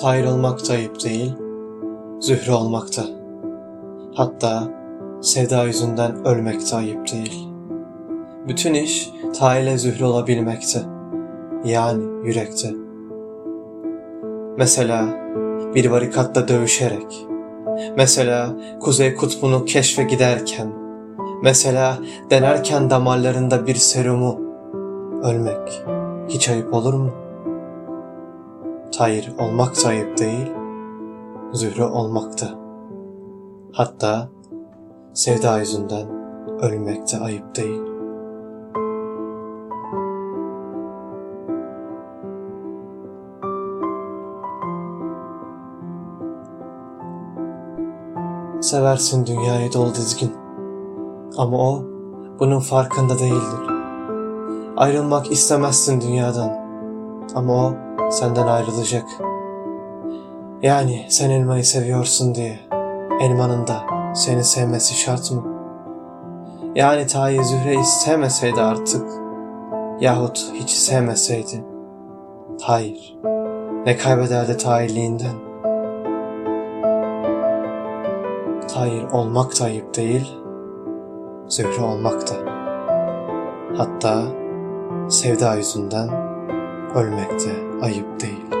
Tahir olmak da ayıp değil, Zühre olmak. Hatta sevda yüzünden ölmek de ayıp değil. Bütün iş Tahir'le Zühre olabilmekte. Yani yürekte. Mesela bir barikatta dövüşerek, mesela Kuzey Kutbu'nu keşfe giderken, mesela denerken damarlarında bir serumu, ölmek hiç ayıp olur mu? Tahir olmak da ayıp değil, Zühre olmak da. Hatta sevda yüzünden ölmek de ayıp değil. Seversin dünyayı dolu dizgin. Ama o bunun farkında değildir. Ayrılmak istemezsin dünyadan. Ama o senden ayrılacak. Yani sen elmayı seviyorsun diye elmanın da seni sevmesi şart mı? Yani Tahir Zühre'yi sevmeseydi artık yahut hiç sevmeseydi Tahir ne kaybederdi Tahirliğinden? Tahir olmak da değil, Zühre olmak da. Hatta sevda yüzünden ölmek de ayıp değil.